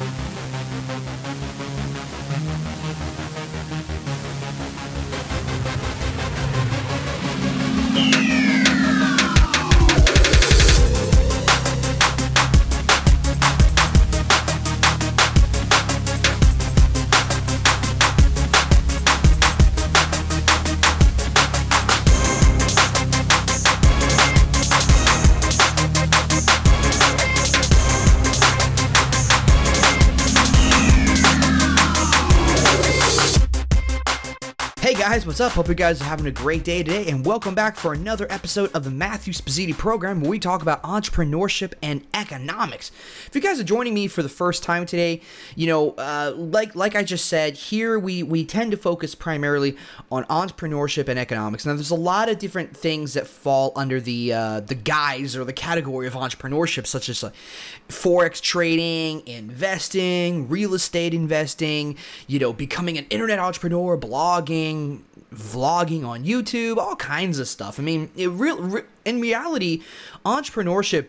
Hey guys, what's up? Hope you guys are having a great day today, and welcome back for another episode of the Matthew Spaziti program where we talk about entrepreneurship and economics. If you guys are joining me for the first time today, you know, uh, like like I just said, here we we tend to focus primarily on entrepreneurship and economics. Now, there's a lot of different things that fall under the uh, the guise or the category of entrepreneurship, such as like forex trading, investing, real estate investing, you know, becoming an internet entrepreneur, blogging vlogging on YouTube, all kinds of stuff. I mean, it real re- in reality, entrepreneurship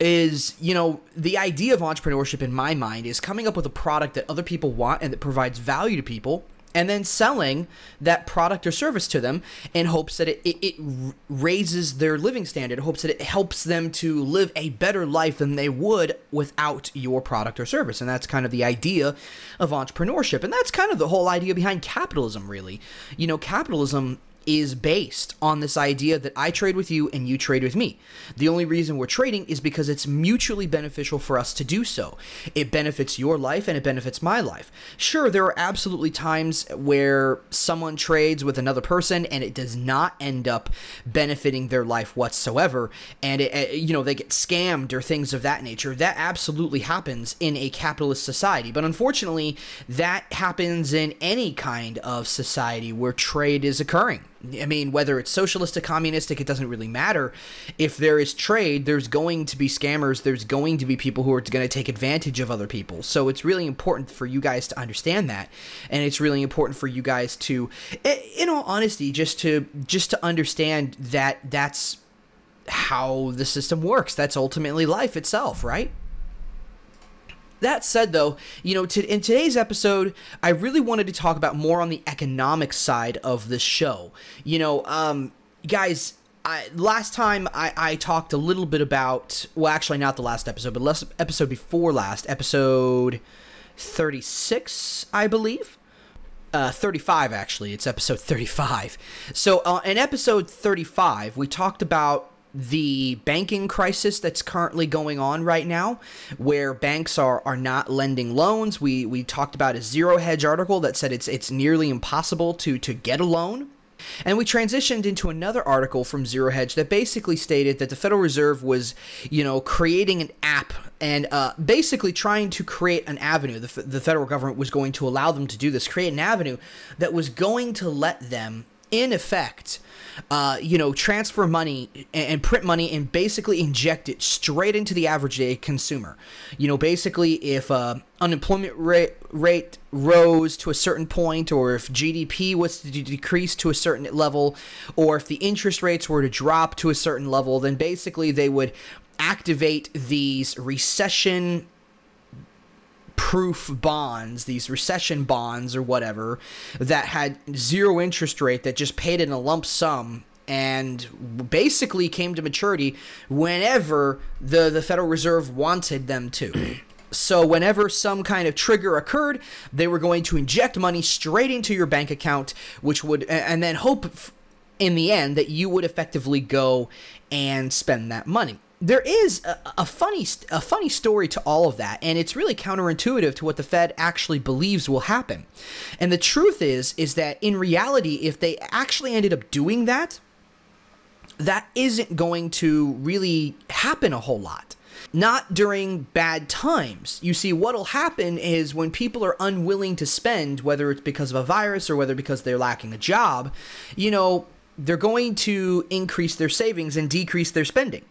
is you know the idea of entrepreneurship in my mind is coming up with a product that other people want and that provides value to people and then selling that product or service to them in hopes that it, it, it, raises their living standard, hopes that it helps them to live a better life than they would without your product or service. And that's kind of the idea of entrepreneurship. And that's kind of the whole idea behind capitalism, really. You know, capitalism is based on this idea that I trade with you and you trade with me. The only reason we're trading is because it's mutually beneficial for us to do so. It benefits your life and it benefits my life. Sure, there are absolutely times where someone trades with another person and it does not end up benefiting their life whatsoever and it, you know they get scammed or things of that nature. That absolutely happens in a capitalist society. But unfortunately, that happens in any kind of society where trade is occurring. I mean, whether it's socialistic, communistic, it doesn't really matter. If there is trade, there's going to be scammers. There's going to be people who are going to take advantage of other people. So it's really important for you guys to understand that, and it's really important for you guys to, in all honesty, just to just to understand that that's how the system works. That's ultimately life itself, right? That said, though, you know, in today's episode, I really wanted to talk about more on the economic side of the show. You know, um, guys, I, last time I, I talked a little bit about, well, actually, not the last episode, but last episode before last, episode 36, I believe. Uh, 35 actually it's episode 35 so uh, in episode 35 we talked about the banking crisis that's currently going on right now, where banks are, are not lending loans. We we talked about a zero hedge article that said it's it's nearly impossible to to get a loan. And we transitioned into another article from Zero Hedge that basically stated that the Federal Reserve was, you know, creating an app and uh, basically trying to create an avenue. The, the federal government was going to allow them to do this, create an avenue that was going to let them, in effect, uh, you know, transfer money and print money and basically inject it straight into the average day consumer. You know, basically, if uh, unemployment rate, rate rose to a certain point, or if GDP was to decrease to a certain level, or if the interest rates were to drop to a certain level, then basically they would activate these recession proof bonds, these recession bonds or whatever, that had zero interest rate that just paid in a lump sum and basically came to maturity whenever the, the Federal Reserve wanted them to. So, whenever some kind of trigger occurred, they were going to inject money straight into your bank account, which would, and then hope in the end that you would effectively go and spend that money there is a, a, funny a funny story to all of that and it's really counterintuitive to what the Fed actually believes will happen. And the truth is is that in reality if they actually ended up doing that that isn't going to really happen a whole lot. Not during bad times. You see, what'll happen is when people are unwilling to spend, whether it's because of a virus or whether because they're lacking a job, you know, they're going to increase their savings and decrease their spending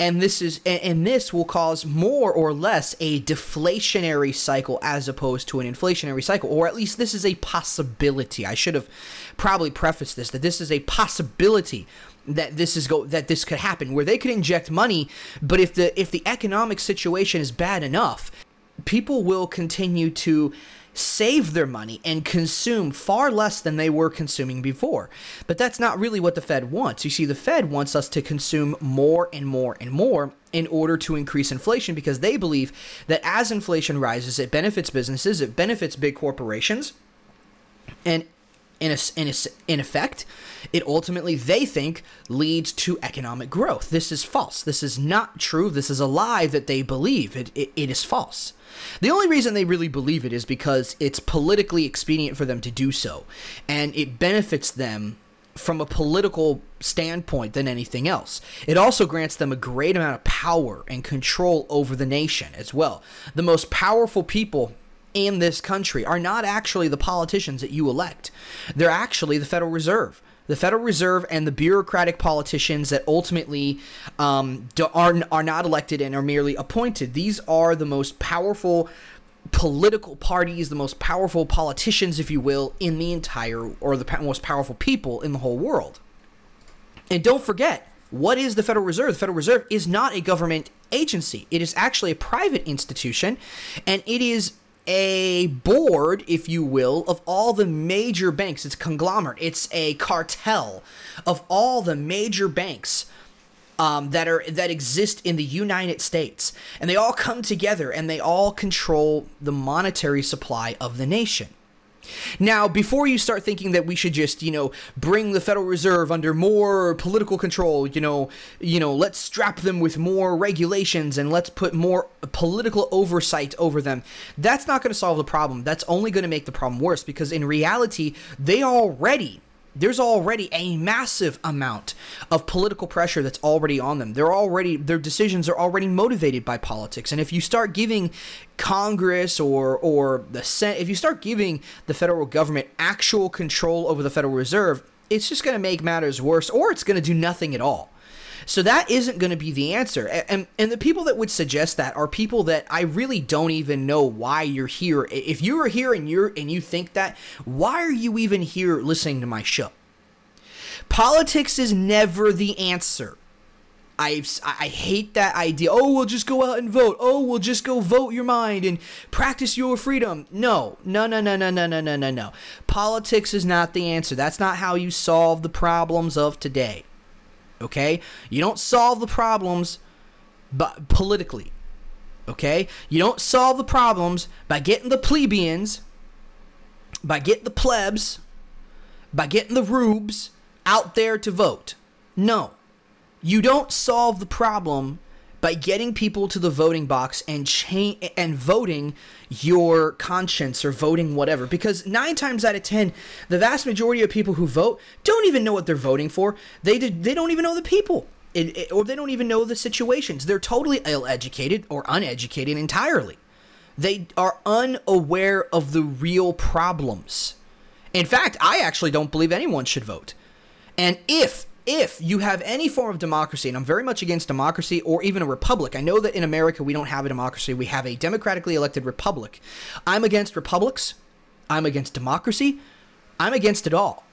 and this is and this will cause more or less a deflationary cycle as opposed to an inflationary cycle or at least this is a possibility. I should have probably prefaced this that this is a possibility that this is go that this could happen where they could inject money but if the if the economic situation is bad enough people will continue to save their money and consume far less than they were consuming before. But that's not really what the Fed wants. You see, the Fed wants us to consume more and more and more in order to increase inflation because they believe that as inflation rises, it benefits businesses, it benefits big corporations, and in, a, in, a, in effect, it ultimately, they think, leads to economic growth. This is false. This is not true. This is a lie that they believe. It, it, it is false. The only reason they really believe it is because it's politically expedient for them to do so, and it benefits them from a political standpoint than anything else. It also grants them a great amount of power and control over the nation as well. The most powerful people in this country are not actually the politicians that you elect, they're actually the Federal Reserve the Federal Reserve and the bureaucratic politicians that ultimately um, are, are not elected and are merely appointed. These are the most powerful political parties, the most powerful politicians, if you will, in the entire, or the most powerful people in the whole world. And don't forget, what is the Federal Reserve? The Federal Reserve is not a government agency. It is actually a private institution, and it is a board, if you will, of all the major banks. It's conglomerate. It's a cartel of all the major banks um, that are that exist in the United States, and they all come together and they all control the monetary supply of the nation. Now, before you start thinking that we should just, you know, bring the Federal Reserve under more political control, you know, you know, let's strap them with more regulations and let's put more political oversight over them. That's not going to solve the problem. That's only going to make the problem worse because in reality, they already there's already a massive amount of political pressure that's already on them. They're already their decisions are already motivated by politics. And if you start giving Congress or or the Senate, if you start giving the federal government actual control over the Federal Reserve, it's just going to make matters worse or it's going to do nothing at all. So that isn't going to be the answer. And, and the people that would suggest that are people that I really don't even know why you're here. If you are here and you're and you think that, why are you even here listening to my show? Politics is never the answer. I I hate that idea. Oh, we'll just go out and vote. Oh, we'll just go vote your mind and practice your freedom. No, no, no, no, no, no, no, no, no, no. Politics is not the answer. That's not how you solve the problems of today okay? You don't solve the problems but politically. Okay? You don't solve the problems by getting the plebeians, by getting the plebs, by getting the rubes out there to vote. No. You don't solve the problem by getting people to the voting box and cha- and voting your conscience or voting whatever. Because 9 times out of 10 the vast majority of people who vote don't even know what they're voting for. They did, they don't even know the people. It, it, or they don't even know the situations. They're totally ill-educated or uneducated entirely. They are unaware of the real problems. In fact i actually don't believe anyone should vote. And if if you have any form of democracy, and I'm very much against democracy or even a republic, I know that in America we don't have a democracy, we have a democratically elected republic. I'm against republics, I'm against democracy, I'm against it all.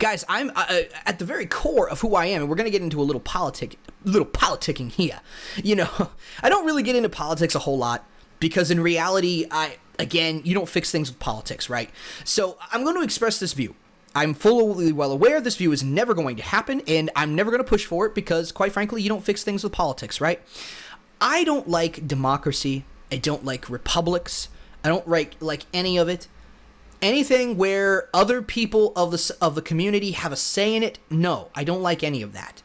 Guys, I'm uh, uh at the very core of who I am, and we're gonna get into a little politic, little politicking here. You know, I don't really get into politics a whole lot because in reality, I again, you don't fix things with politics, right? So I'm going to express this view. I'm fully well aware this view is never going to happen, and I'm never going to push for it because, quite frankly, you don't fix things with politics, right? I don't like democracy. I don't like republics. I don't like like any of it. Anything where other people of the of the community have a say in it. No, I don't like any of that.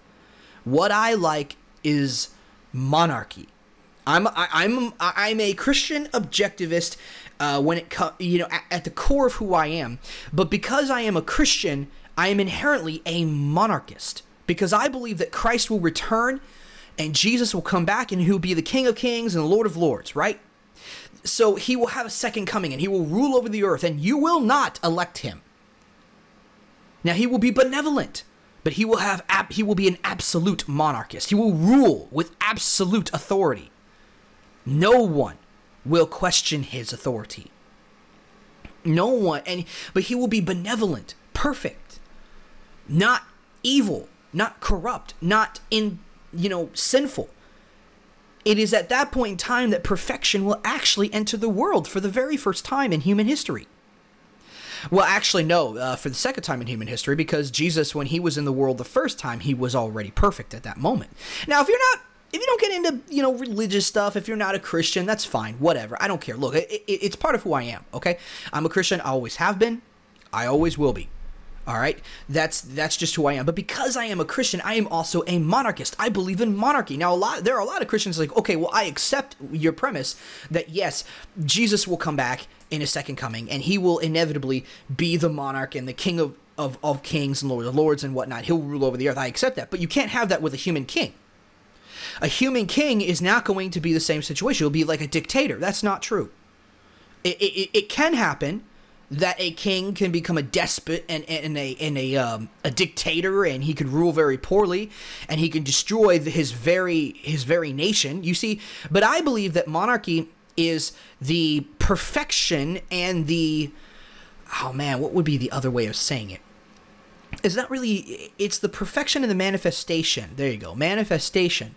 What I like is monarchy. I'm I, I'm I'm a Christian objectivist uh, when it comes you know at, at the core of who I am. But because I am a Christian, I am inherently a monarchist because I believe that Christ will return and Jesus will come back and he'll be the King of Kings and the Lord of Lords, right? So he will have a second coming and he will rule over the earth and you will not elect him. Now he will be benevolent, but he will have ab- he will be an absolute monarchist. He will rule with absolute authority. No one will question his authority. No one, and but he will be benevolent, perfect, not evil, not corrupt, not in you know sinful. it is at that point in time that perfection will actually enter the world for the very first time in human history. Well, actually, no, uh, for the second time in human history, because Jesus, when he was in the world the first time, he was already perfect at that moment. Now, if you're not if you don't get into you know religious stuff if you're not a christian that's fine whatever i don't care. Look it, it, it's part of who i am okay? I'm a christian i always have been i always will be all right? That's that's just who i am but because i am a christian i am also a monarchist. I believe in monarchy. Now a lot there are a lot of christians like okay well i accept your premise that yes jesus will come back in a second coming and he will inevitably be the monarch and the king of of, of kings and lords of lords and whatnot. He'll rule over the earth. I accept that but you can't have that with a human king a human king is not going to be the same situation. It'll be like a dictator. That's not true. It, it, it can happen that a king can become a despot and, and a and a um, a dictator and he could rule very poorly and he can destroy his very his very nation you see but i believe that monarchy is the perfection and the oh man what would be the other way of saying it it's not really it's the perfection and the manifestation there you go manifestation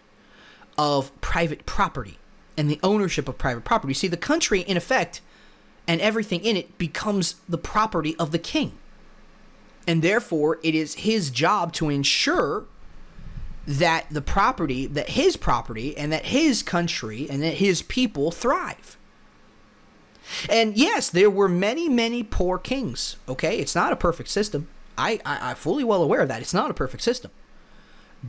of private property and the ownership of private property. See, the country, in effect, and everything in it becomes the property of the king. And therefore, it is his job to ensure that the property, that his property, and that his country, and that his people thrive. And yes, there were many, many poor kings. Okay, it's not a perfect system. I, I, I'm fully well aware of that. It's not a perfect system.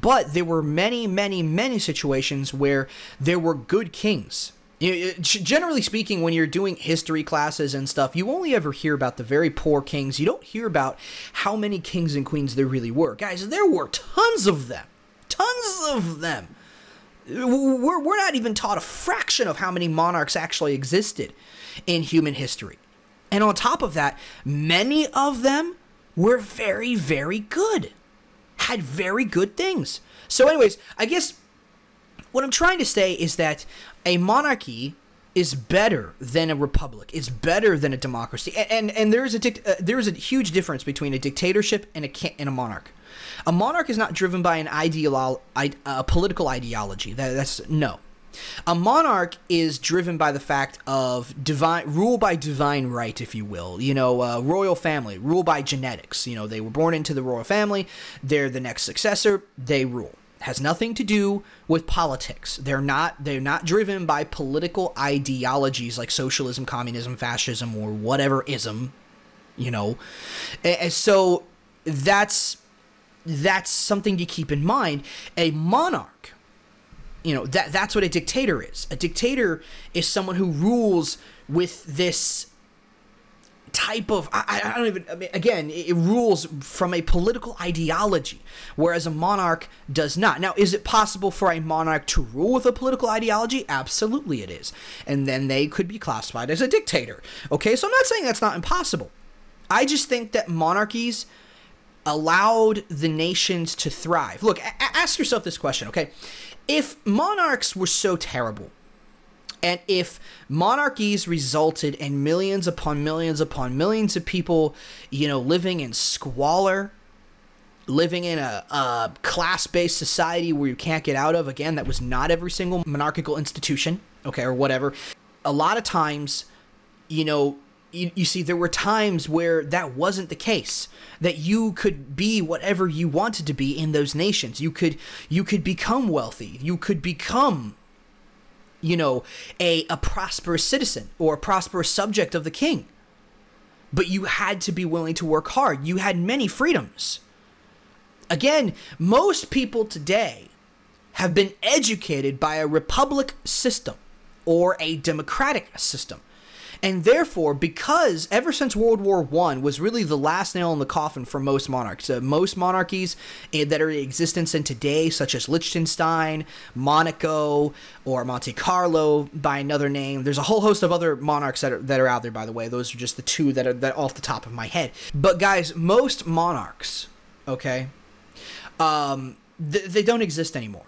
But there were many, many, many situations where there were good kings. Generally speaking, when you're doing history classes and stuff, you only ever hear about the very poor kings. You don't hear about how many kings and queens there really were. Guys, there were tons of them. Tons of them. We're, we're not even taught a fraction of how many monarchs actually existed in human history. And on top of that, many of them were very, very good had very good things. So, anyways, I guess what I'm trying to say is that a monarchy is better than a republic. It's better than a democracy. And and, and there is a dict- uh, there is a huge difference between a dictatorship and a and a monarch. A monarch is not driven by an ideolo- a political ideology. That, that's no. A monarch is driven by the fact of divine rule by divine right, if you will. You know, uh, royal family, rule by genetics. You know, they were born into the royal family, they're the next successor, they rule. Has nothing to do with politics. They're not they're not driven by political ideologies like socialism, communism, fascism, or whatever ism. You know, and so that's that's something to keep in mind. A monarch you know that that's what a dictator is. A dictator is someone who rules with this type of I, I don't even I mean, again it, it rules from a political ideology whereas a monarch does not. Now is it possible for a monarch to rule with a political ideology? Absolutely it is. And then they could be classified as a dictator. Okay so i'm not saying that's not impossible. I just think that monarchies allowed the nations to thrive. Look a- ask yourself this question okay if monarchs were so terrible, and if monarchies resulted in millions upon millions upon millions of people, you know, living in squalor, living in a, a class based society where you can't get out of, again, that was not every single monarchical institution, okay, or whatever. A lot of times, you know, you, you see, there were times where that wasn't the case. That you could be whatever you wanted to be in those nations. You could you could become wealthy. You could become, you know, a a prosperous citizen or a prosperous subject of the king. But you had to be willing to work hard. You had many freedoms. Again, most people today have been educated by a republic system or a democratic system. And therefore, because ever since World War One was really the last nail in the coffin for most monarchs, uh, most monarchies eh, that are in existence in today, such as Liechtenstein, Monaco, or Monte Carlo by another name. There's a whole host of other monarchs that are, that are out there, by the way. Those are just the two that are that off the top of my head. But guys, most monarchs, okay, um, th- they don't exist anymore.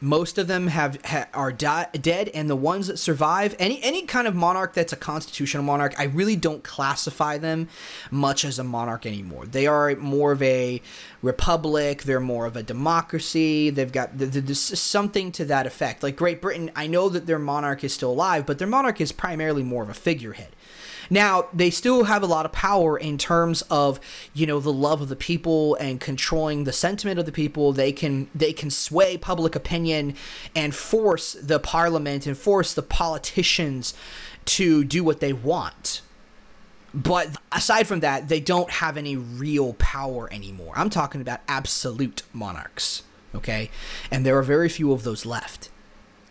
Most of them have ha, are di- dead, and the ones that survive, any any kind of monarch that's a constitutional monarch, I really don't classify them much as a monarch anymore. They are more of a republic. They're more of a democracy. They've got the, the, the, something to that effect. Like Great Britain, I know that their monarch is still alive, but their monarch is primarily more of a figurehead. Now, they still have a lot of power in terms of, you know, the love of the people and controlling the sentiment of the people. They can they can sway public opinion and force the parliament and force the politicians to do what they want. But aside from that, they don't have any real power anymore. I'm talking about absolute monarchs, okay? And there are very few of those left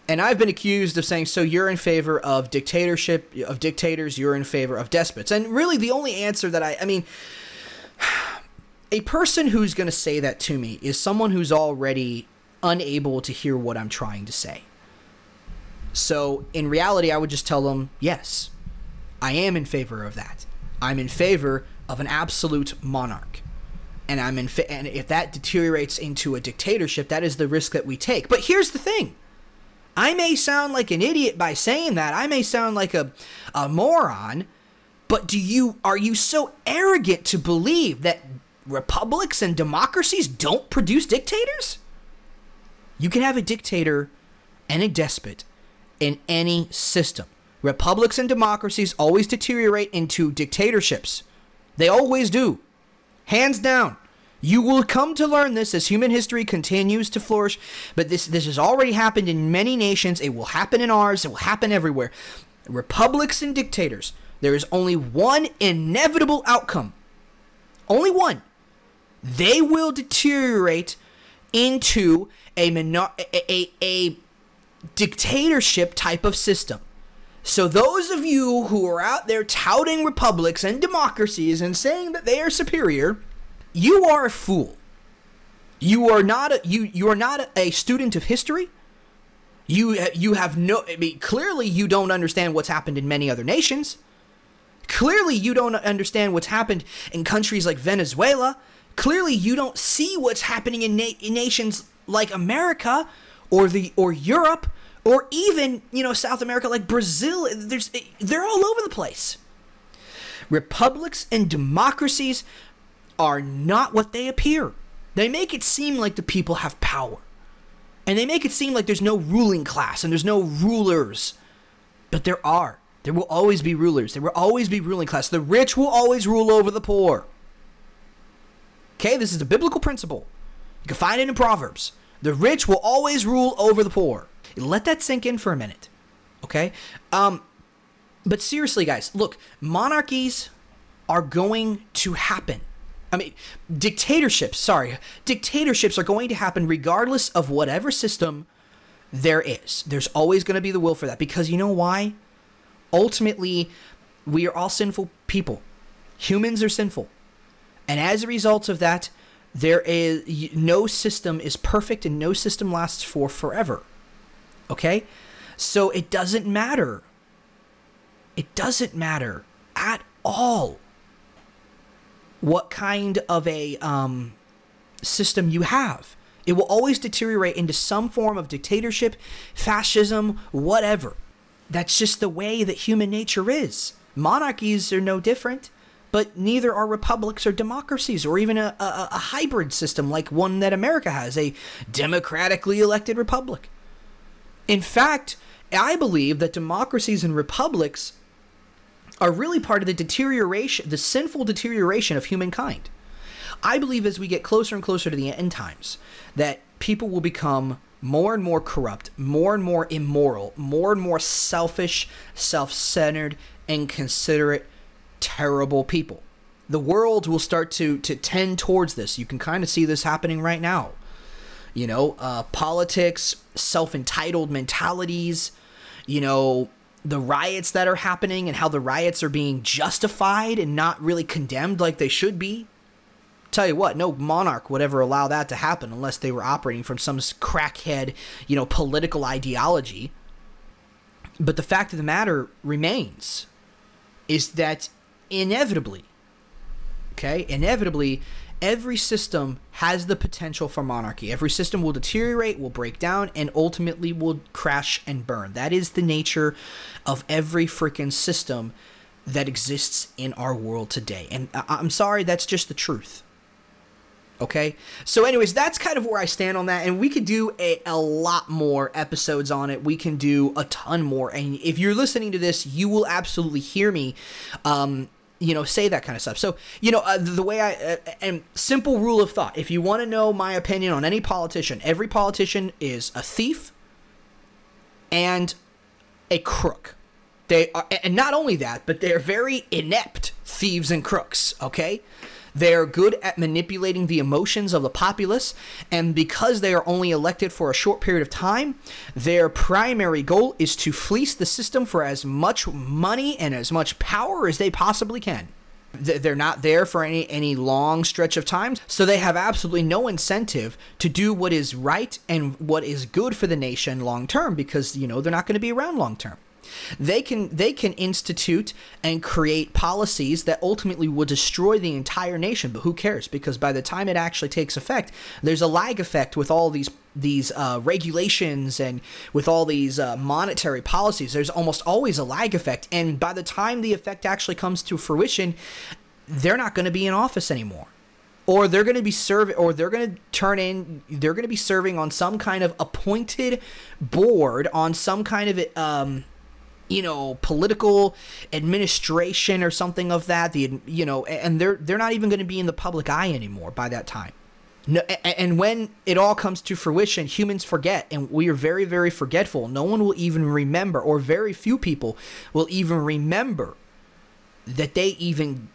and I've been accused of saying, so you're in favor of dictatorship, of dictators, you're in favor of despots. And really, the only answer that I, I mean, a person who's going to say that to me is someone who's already unable to hear what I'm trying to say. So, in reality, I would just tell them, yes, I am in favor of that. I'm in favor of an absolute monarch. And I'm in fa- and if that deteriorates into a dictatorship, that is the risk that we take. But here's the thing I may sound like an idiot by saying that. I may sound like a, a moron, but do you are you so arrogant to believe that republics and democracies don't produce dictators? You can have a dictator and a despot in any system. Republics and democracies always deteriorate into dictatorships. They always do. Hands down. You will come to learn this as human history continues to flourish, but this this has already happened in many nations. It will happen in ours. It will happen everywhere. Republics and dictators. There is only one inevitable outcome. Only one. They will deteriorate into a, minor- a, a, a dictatorship type of system. So, those of you who are out there touting republics and democracies and saying that they are superior, you are a fool. You are not a, you you are not a student of history. You you have no I mean clearly you don't understand what's happened in many other nations. Clearly you don't understand what's happened in countries like Venezuela. Clearly you don't see what's happening in, na- in nations like America or the or Europe or even, you know, South America like Brazil. There's they're all over the place. Republics and democracies are not what they appear. They make it seem like the people have power. And they make it seem like there's no ruling class and there's no rulers. But there are. There will always be rulers. There will always be ruling class. The rich will always rule over the poor. Okay, this is a biblical principle. You can find it in Proverbs. The rich will always rule over the poor. Let that sink in for a minute. Okay? Um but seriously guys, look, monarchies are going to happen. I mean, dictatorships, sorry, dictatorships are going to happen regardless of whatever system there is. There's always going to be the will for that because you know why? Ultimately, we are all sinful people. Humans are sinful. And as a result of that, there is no system is perfect and no system lasts for forever. Okay? So it doesn't matter. It doesn't matter at all what kind of a um, system you have. It will always deteriorate into some form of dictatorship, fascism, whatever. That's just the way that human nature is. Monarchies are no different, but neither are republics or democracies, or even a, a, a hybrid system like one that America has a democratically elected republic. In fact, I believe that democracies and republics are really part of the deterioration, the sinful deterioration of humankind. I believe as we get closer and closer to the end times, that people will become more and more corrupt, more and more immoral, more and more selfish, self centered, inconsiderate, terrible people. The world will start to, to tend towards this. You can kind of see this happening right now. You know, uh, politics, self entitled mentalities, you know, the riots that are happening and how the riots are being justified and not really condemned like they should be. Tell you what, no monarch would ever allow that to happen unless they were operating from some crackhead, you know, political ideology. But the fact of the matter remains is that inevitably, okay, inevitably, every system has the potential for monarchy. Every system will deteriorate, will break down, and ultimately will crash and burn. That is the nature of every freaking system that exists in our world today. And I- I'm sorry, that's just the truth. Okay. So, anyways, that's kind of where I stand on that. And we could do a, a lot more episodes on it. We can do a ton more. And if you're listening to this, you will absolutely hear me, um, you know, say that kind of stuff. So, you know, uh, the way I, uh, and simple rule of thought if you want to know my opinion on any politician, every politician is a thief and a crook. They are, and not only that, but they're very inept thieves and crooks, okay? They're good at manipulating the emotions of the populace, and because they are only elected for a short period of time, their primary goal is to fleece the system for as much money and as much power as they possibly can. They're not there for any any long stretch of time, so they have absolutely no incentive to do what is right and what is good for the nation long term because you know they're not going to be around long term. They can they can institute and create policies that ultimately will destroy the entire nation, but who cares? Because by the time it actually takes effect, there's a lag effect with all these these uh, regulations and with all these uh, monetary policies. There's almost always a lag effect, and by the time the effect actually comes to fruition, they're not going to be in office anymore or they're going to be serving or they're going to turn in they're going to be serving on some kind of appointed board on some kind of um you know political administration or something of that the you know and they're they're not even going to be in the public eye anymore by that time no, and when it all comes to fruition, humans forget, and we are very, very forgetful. No one will even remember, or very few people will even remember that they even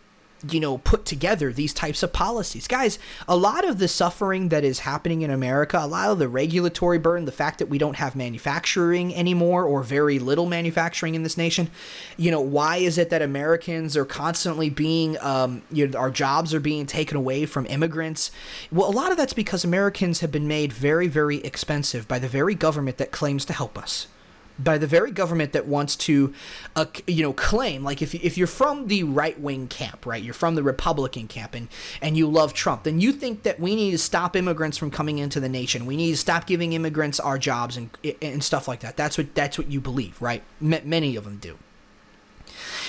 you know put together these types of policies. Guys a lot of the suffering that is happening in america a lot of the regulatory burden the fact that we don't have manufacturing anymore or very little manufacturing in this nation you know why is it that americans are constantly being um, you know our jobs are being taken away from immigrants? Well a lot of that's because americans have been made very very expensive by the very government that claims to help us by the very government that wants to, uh, you know, claim like if if you're from the right wing camp, right, you're from the Republican camp, and and you love Trump, then you think that we need to stop immigrants from coming into the nation. We need to stop giving immigrants our jobs and and stuff like that. That's what that's what you believe, right? M- many of them do.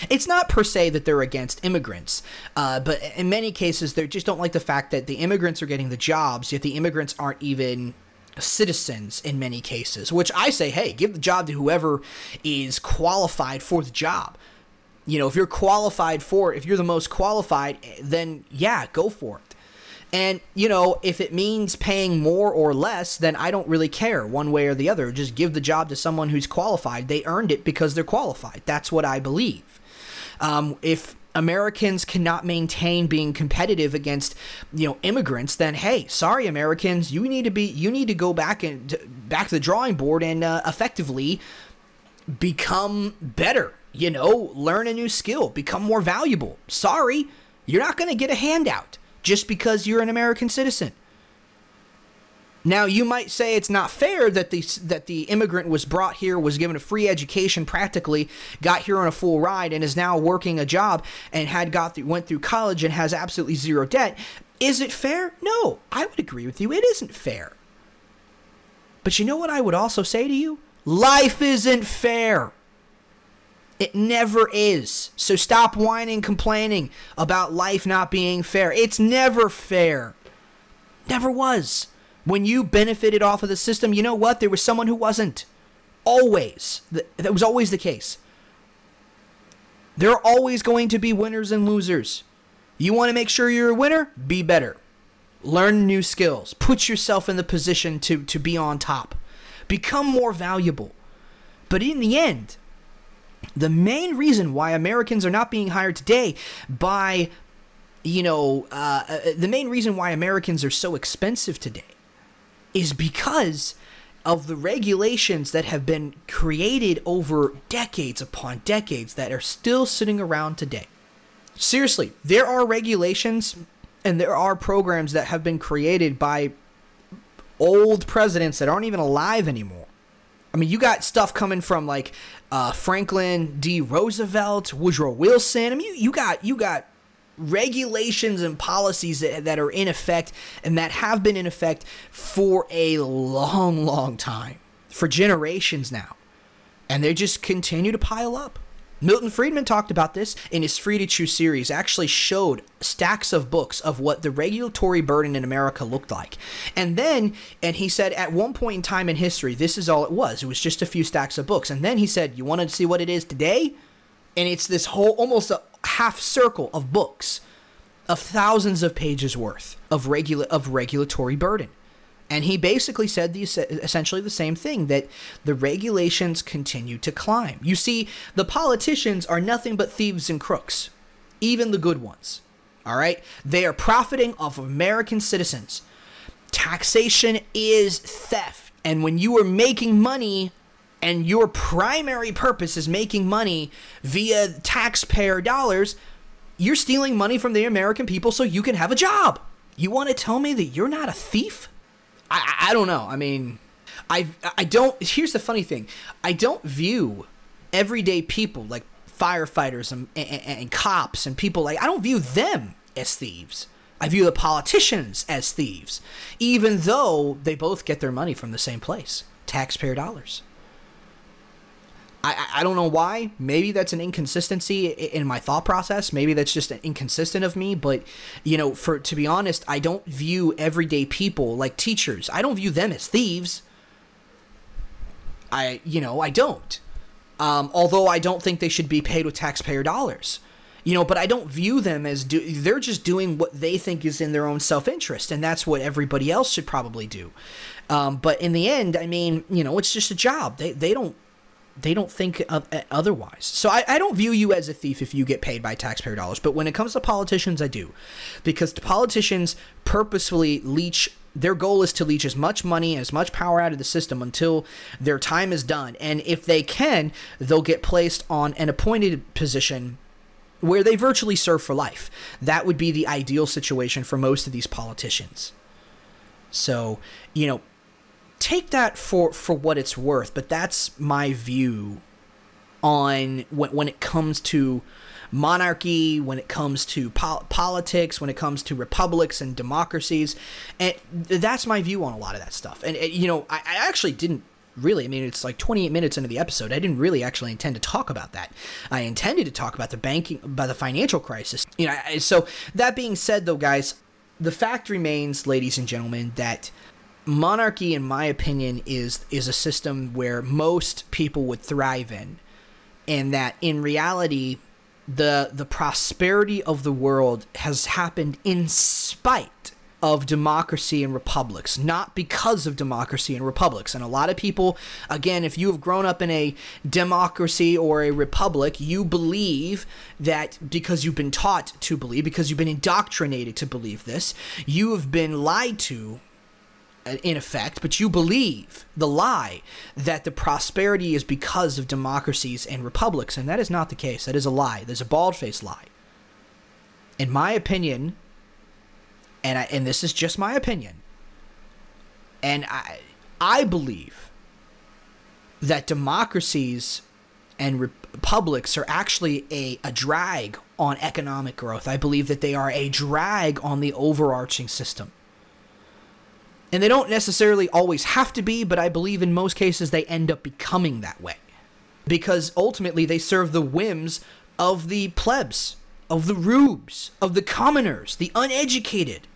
It's not per se that they're against immigrants, uh, but in many cases they just don't like the fact that the immigrants are getting the jobs, yet the immigrants aren't even citizens in many cases, which I say, hey, give the job to whoever is qualified for the job. You know, if you're qualified for it, if you're the most qualified, then yeah, go for it. And, you know, if it means paying more or less, then I don't really care one way or the other. Just give the job to someone who's qualified. They earned it because they're qualified. That's what I believe. Um, if Americans cannot maintain being competitive against you know immigrants, then hey, sorry Americans, you need to be you need to go back and back to the drawing board and uh, effectively become better. You know, learn a new skill, become more valuable. Sorry, you're not going to get a handout just because you're an American citizen. Now you might say it's not fair that the that the immigrant was brought here, was given a free education, practically got here on a full ride, and is now working a job and had got through, went through college and has absolutely zero debt. Is it fair? No, I would agree with you. It isn't fair. But you know what I would also say to you? Life isn't fair. It never is. So stop whining, complaining about life not being fair. It's never fair. Never was. When you benefited off of the system, you know what? There was someone who wasn't. Always. That was always the case. There are always going to be winners and losers. You want to make sure you're a winner? Be better. Learn new skills. Put yourself in the position to, to be on top. Become more valuable. But in the end, the main reason why Americans are not being hired today by, you know, uh, the main reason why Americans are so expensive today is because of the regulations that have been created over decades upon decades that are still sitting around today. Seriously, there are regulations and there are programs that have been created by old presidents that aren't even alive anymore. I mean, you got stuff coming from like uh, Franklin D. Roosevelt, Woodrow Wilson. I mean, you, you got you got regulations and policies that, that are in effect and that have been in effect for a long, long time, for generations now. And they just continue to pile up. Milton Friedman talked about this in his Free to Choose series, actually showed stacks of books of what the regulatory burden in America looked like. And then, and he said at one point in time in history, this is all it was. It was just a few stacks of books. And then he said, You want to see what it is today? And it's this whole almost a half circle of books of thousands of pages worth of regula- of regulatory burden. And he basically said the essentially the same thing that the regulations continue to climb. You see, the politicians are nothing but thieves and crooks, even the good ones. All right? They are profiting off of American citizens. Taxation is theft. And when you are making money and your primary purpose is making money via taxpayer dollars, you're stealing money from the American people so you can have a job. You want to tell me that you're not a thief? I, I don't know. I mean, I I don't. Here's the funny thing. I don't view everyday people like firefighters and, and, and cops and people like I don't view them as thieves. I view the politicians as thieves, even though they both get their money from the same place, taxpayer dollars. I, I don't know why. Maybe that's an inconsistency in my thought process. Maybe that's just inconsistent of me. But you know, for to be honest, I don't view everyday people like teachers. I don't view them as thieves. I you know I don't. Um, although I don't think they should be paid with taxpayer dollars. You know, but I don't view them as do. They're just doing what they think is in their own self interest, and that's what everybody else should probably do. Um, but in the end, I mean, you know, it's just a job. They they don't they don't think of, eh, otherwise. So I, I don't view you as a thief if you get paid by taxpayer dollars. But when it comes to politicians, I do. Because politicians purposefully leech their goal is to leech as much money as much power out of the system until their time is done and if they can they'll get placed on an appointed position where they virtually serve for life that would be the ideal situation for most of these politicians so you know take that for for what it's worth, but that's my view on when when it comes to monarchy, when it comes to po- politics, when it comes to republics and democracies, and that's my view on a lot of that stuff. And, you know, I, I actually didn't really. I mean, it's like 28 minutes into the episode. I didn't really actually intend to talk about that. I intended to talk about the banking, about the financial crisis. You know, so that being said, though, guys, the fact remains, ladies and gentlemen, that monarchy in my opinion is is a system where most people would thrive in and that in reality the the prosperity of the world has happened in spite of democracy and republics, not because of democracy and republics. And a lot of people, again, if you have grown up in a democracy or a republic, you believe that because you've been taught to believe, because you've been indoctrinated to believe this, you have been lied to in effect, but you believe the lie that the prosperity is because of democracies and republics, and that is not the case. That is a lie. There's a bald faced lie. In my opinion, and I, and this is just my opinion, and I I believe that democracies and republics are actually a, a drag on economic growth. I believe that they are a drag on the overarching system. And they don't necessarily always have to be, but I believe in most cases they end up becoming that way. Because ultimately they serve the whims of the plebs, of the rubes, of the commoners, the uneducated.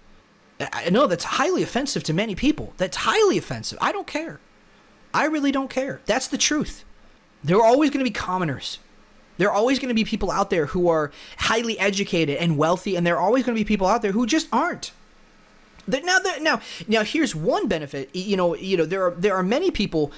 I know that's highly offensive to many people. That's highly offensive. I don't care. I really don't care. That's the truth. There are always going to be commoners. There are always going to be people out there who are highly educated and wealthy, and there are always going to be people out there who just aren't. Now, now, now, here's one benefit. You know, you know, there are there are many people.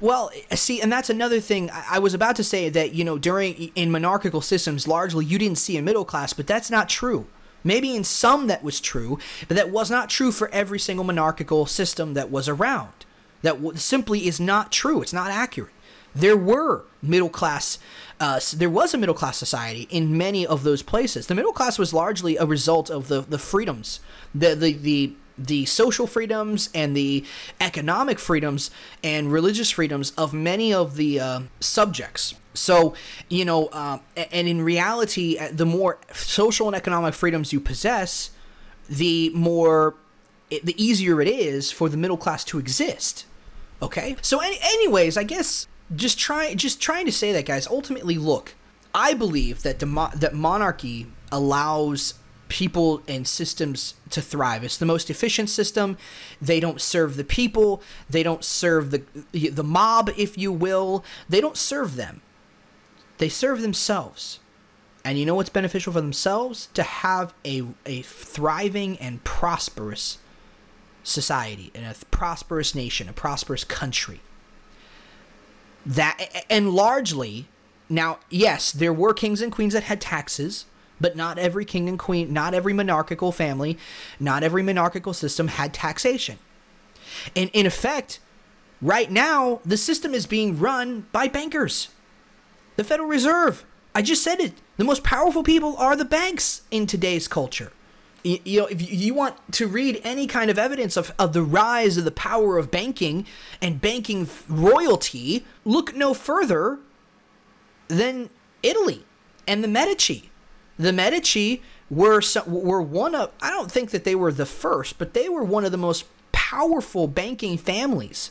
Well, see, and that's another thing. I was about to say that you know, during in monarchical systems, largely you didn't see a middle class, but that's not true. Maybe in some that was true, but that was not true for every single monarchical system that was around. That simply is not true. It's not accurate. There were middle class uh, there was a middle class society in many of those places. The middle class was largely a result of the the freedoms, the the the the social freedoms and the economic freedoms and religious freedoms of many of the uh, subjects. So, you know, um, and in reality, uh, the more social and economic freedoms you possess, the more, the easier it is for the middle class to exist. Okay. So, any, anyways, I guess just try, just trying to say that, guys. Ultimately, look, I believe that demo- that monarchy allows people and systems to thrive. It's the most efficient system. They don't serve the people. They don't serve the the mob, if you will. They don't serve them. They serve themselves. And you know what's beneficial for themselves? To have a, a thriving and prosperous society and a prosperous nation, a prosperous country. That and largely now, yes, there were kings and queens that had taxes but not every king and queen, not every monarchical family, not every monarchical system had taxation. And in effect, right now, the system is being run by bankers. The Federal Reserve. I just said it. The most powerful people are the banks in today's culture. You, know, if you want to read any kind of evidence of, of the rise of the power of banking and banking royalty, look no further than Italy and the Medici the Medici were were one of I don't think that they were the first, but they were one of the most powerful banking families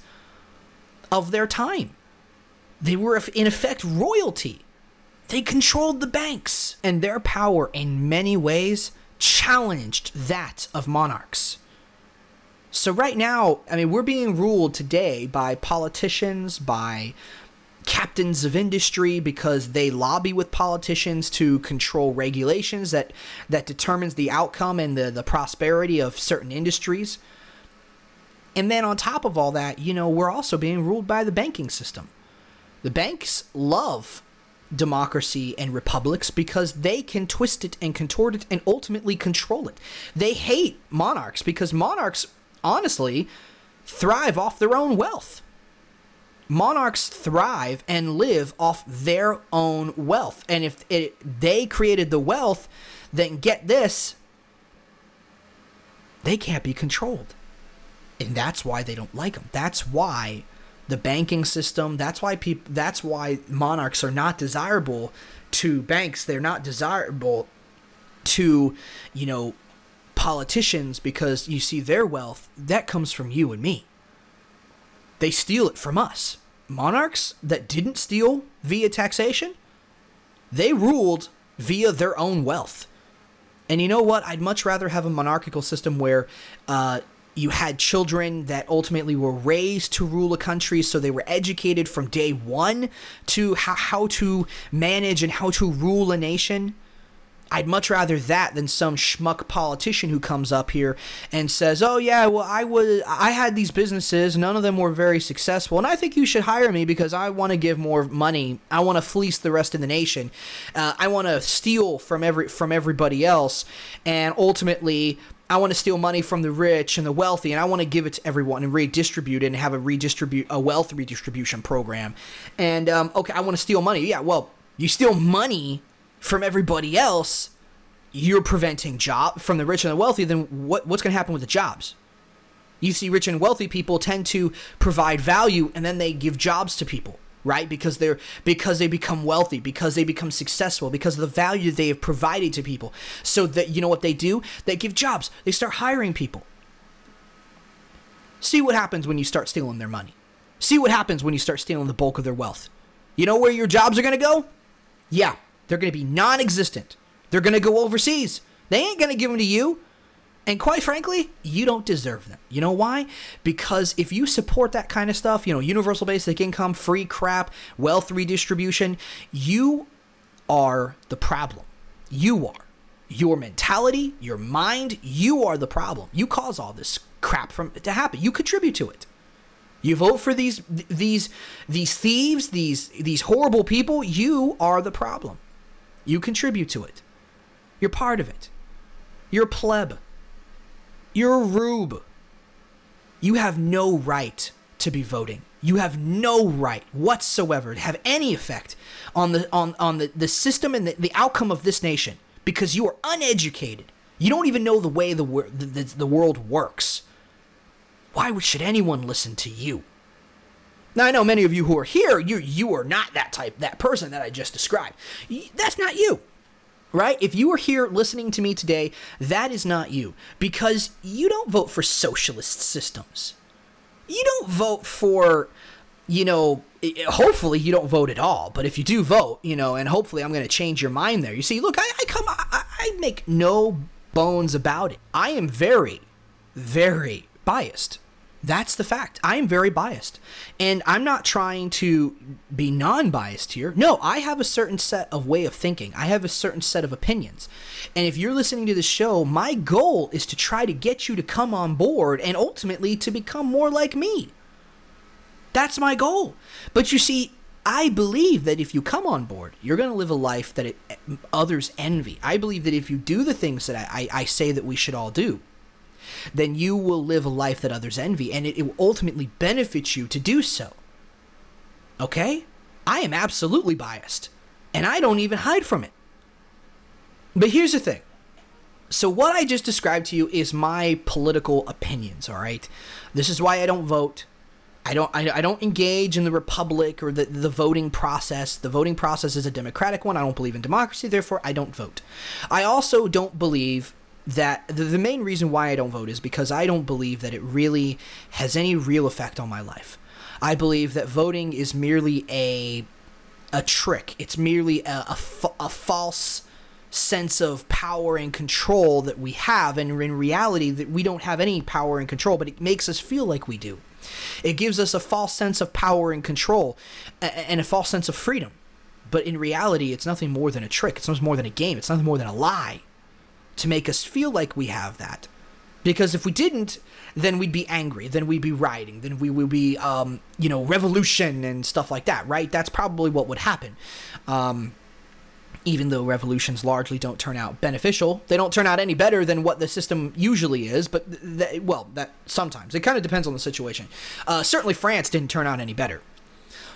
of their time. They were in effect royalty. They controlled the banks, and their power in many ways challenged that of monarchs. So right now, I mean, we're being ruled today by politicians, by captains of industry because they lobby with politicians to control regulations that that determines the outcome and the, the prosperity of certain industries. And then on top of all that, you know, we're also being ruled by the banking system. The banks love democracy and republics because they can twist it and contort it and ultimately control it. They hate monarchs because monarchs honestly thrive off their own wealth monarchs thrive and live off their own wealth. And if it, they created the wealth, then get this, they can't be controlled. And that's why they don't like them. That's why the banking system, that's why people that's why monarchs are not desirable to banks. They're not desirable to, you know, politicians because you see their wealth that comes from you and me. They steal it from us. Monarchs that didn't steal via taxation, they ruled via their own wealth. And you know what? I'd much rather have a monarchical system where uh, you had children that ultimately were raised to rule a country, so they were educated from day one to how, how to manage and how to rule a nation I'd much rather that than some schmuck politician who comes up here and says, "Oh yeah, well I was I had these businesses, none of them were very successful, and I think you should hire me because I want to give more money. I want to fleece the rest of the nation. Uh, I want to steal from every from everybody else, and ultimately." I want to steal money from the rich and the wealthy, and I want to give it to everyone and redistribute it and have a redistribute a wealth redistribution program. And um, okay, I want to steal money. Yeah, well, you steal money from everybody else, you're preventing job from the rich and the wealthy, then what, what's going to happen with the jobs? You see, rich and wealthy people tend to provide value, and then they give jobs to people, right? Because they're because they become wealthy, because they become successful, because of the value they have provided to people. So that you know what they do? They give jobs. They start hiring people. See what happens when you start stealing their money. See what happens when you start stealing the bulk of their wealth. You know where your jobs are going to go? Yeah, they're going to be non existent. They're going to go overseas. They ain't going to give them to you. And quite frankly, you don't deserve them. You know why? Because if you support that kind of stuff, you know, universal basic income, free crap, wealth redistribution, you are the problem. You are. Your mentality, your mind, you are the problem. You cause all this crap from to happen. You contribute to it. You vote for these these these thieves, these these horrible people, you are the problem. You contribute to it. You're part of it. You're a pleb. You're a rube. You have no right to be voting. You have no right whatsoever to have any effect on the on, on the, the system and the, the outcome of this nation because you are uneducated. You don't even know the way the, the, the world works. Why should anyone listen to you? Now I know many of you who are here, you you are not that type, that person that I just described. That's not you. Right? If you are here listening to me today, that is not you because you don't vote for socialist systems. You don't vote for, you know, hopefully you don't vote at all. But if you do vote, you know, and hopefully I'm going to change your mind there. You see, look, I, I come, I, I make no bones about it. I am very, very biased. That's the fact. I am very biased. And I'm not trying to be non biased here. No, I have a certain set of way of thinking, I have a certain set of opinions. And if you're listening to this show, my goal is to try to get you to come on board and ultimately to become more like me. That's my goal. But you see, I believe that if you come on board, you're going to live a life that it, others envy. I believe that if you do the things that I, I, I say that we should all do, then you will live a life that others envy, and it, it will ultimately benefit you to do so. Okay? I am absolutely biased, and I don't even hide from it. But here's the thing. So, what I just described to you is my political opinions, all right? This is why I don't vote. I don't I, I don't engage in the republic or the, the voting process. The voting process is a democratic one. I don't believe in democracy, therefore I don't vote. I also don't believe that the, the main reason why I don't vote is because I don't believe that it really has any real effect on my life. I believe that voting is merely a a trick. It's merely a, a, a false sense of power and control that we have and in reality that we don't have any power and control but it makes us feel like we do. It gives us a false sense of power and control and a false sense of freedom. But in reality it's nothing more than a trick. It's nothing more than a game. It's nothing more than a lie to make us feel like we have that. Because if we didn't, then we'd be angry, then we'd be rioting, then we would be, um, you know, revolution and stuff like that, right? That's probably what would happen. Um, even though revolutions largely don't turn out beneficial, they don't turn out any better than what the system usually is. But th- well, that sometimes it kind of depends on the situation. Uh, certainly, France didn't turn out any better.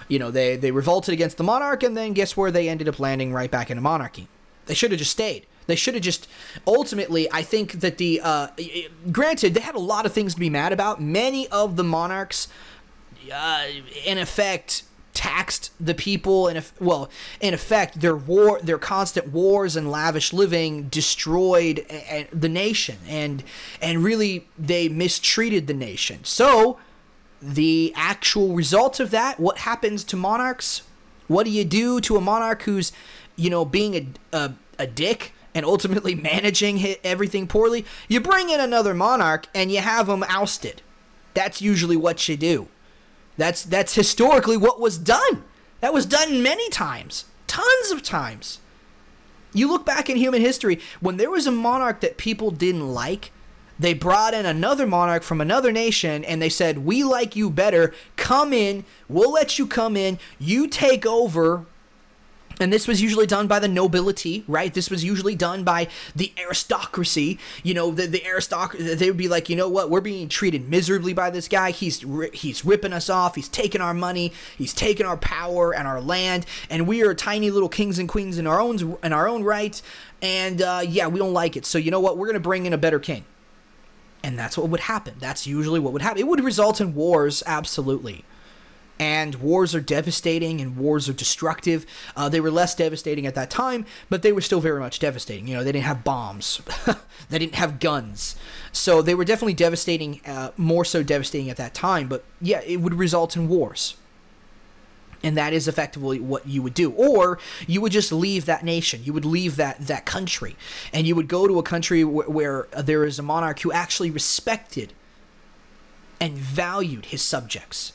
You know, they they revolted against the monarch, and then guess where they ended up landing right back in a monarchy. They should have just stayed. They should have just ultimately. I think that the uh, granted they had a lot of things to be mad about. Many of the monarchs, uh, in effect, taxed the people and if well in effect their war their constant wars and lavish living destroyed a, a, the nation and and really they mistreated the nation so the actual result of that what happens to monarchs what do you do to a monarch who's you know being a, a, a dick and ultimately managing everything poorly, you bring in another monarch and you have him ousted. That's usually what you do. That's that's historically what was done. That was done many times, tons of times. You look back in human history, when there was a monarch that people didn't like, they brought in another monarch from another nation and they said, We like you better. Come in. We'll let you come in. You take over and this was usually done by the nobility, right? This was usually done by the aristocracy. You know, the, the aristocracy, they would be like, you know what, we're being treated miserably by this guy. He's, he's ripping us off. He's taking our money. He's taking our power and our land. And we are tiny little kings and queens in our own, in our own right. And uh, yeah, we don't like it. So you know what? We're going to bring in a better king. And that's what would happen. That's usually what would happen. It would result in wars, absolutely and wars are devastating and wars are destructive. Uh, they were less devastating at that time, but they were still very much devastating. You know, they didn't have bombs, they didn't have guns, so they were definitely devastating, uh, more so devastating at that time. But yeah, it would result in wars. And that is effectively what you would do. Or you would just leave that nation. You would leave that, that country. And you would go to a country where, where there is a monarch who actually respected and valued his subjects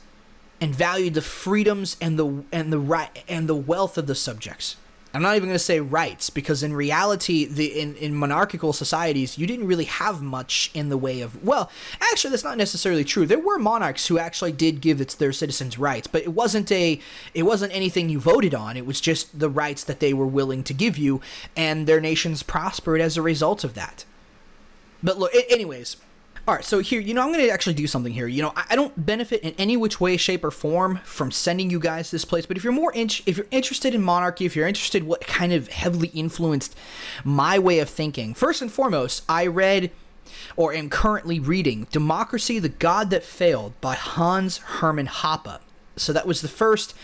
and valued the freedoms and the and the right and the wealth of the subjects. I'm not even going to say rights because in reality, the in, in monarchical societies, you didn't really have much in the way of well, actually, that's not necessarily true. There were monarchs who actually did give its their citizens rights, but it wasn't a it wasn't anything you voted on. It was just the rights that they were willing to give you, and their nations prospered as a result of that. But look, anyways, all right, so here, you know, I'm going to actually do something here. You know, I, don't benefit in any which way, shape, or form from sending you guys this place. But if you're more in, if you're interested in monarchy, if you're interested what kind of heavily influenced my way of thinking, first and foremost, I read or am currently reading "Democracy: The God That Failed" by Hans Hermann Hoppe. So that was the first,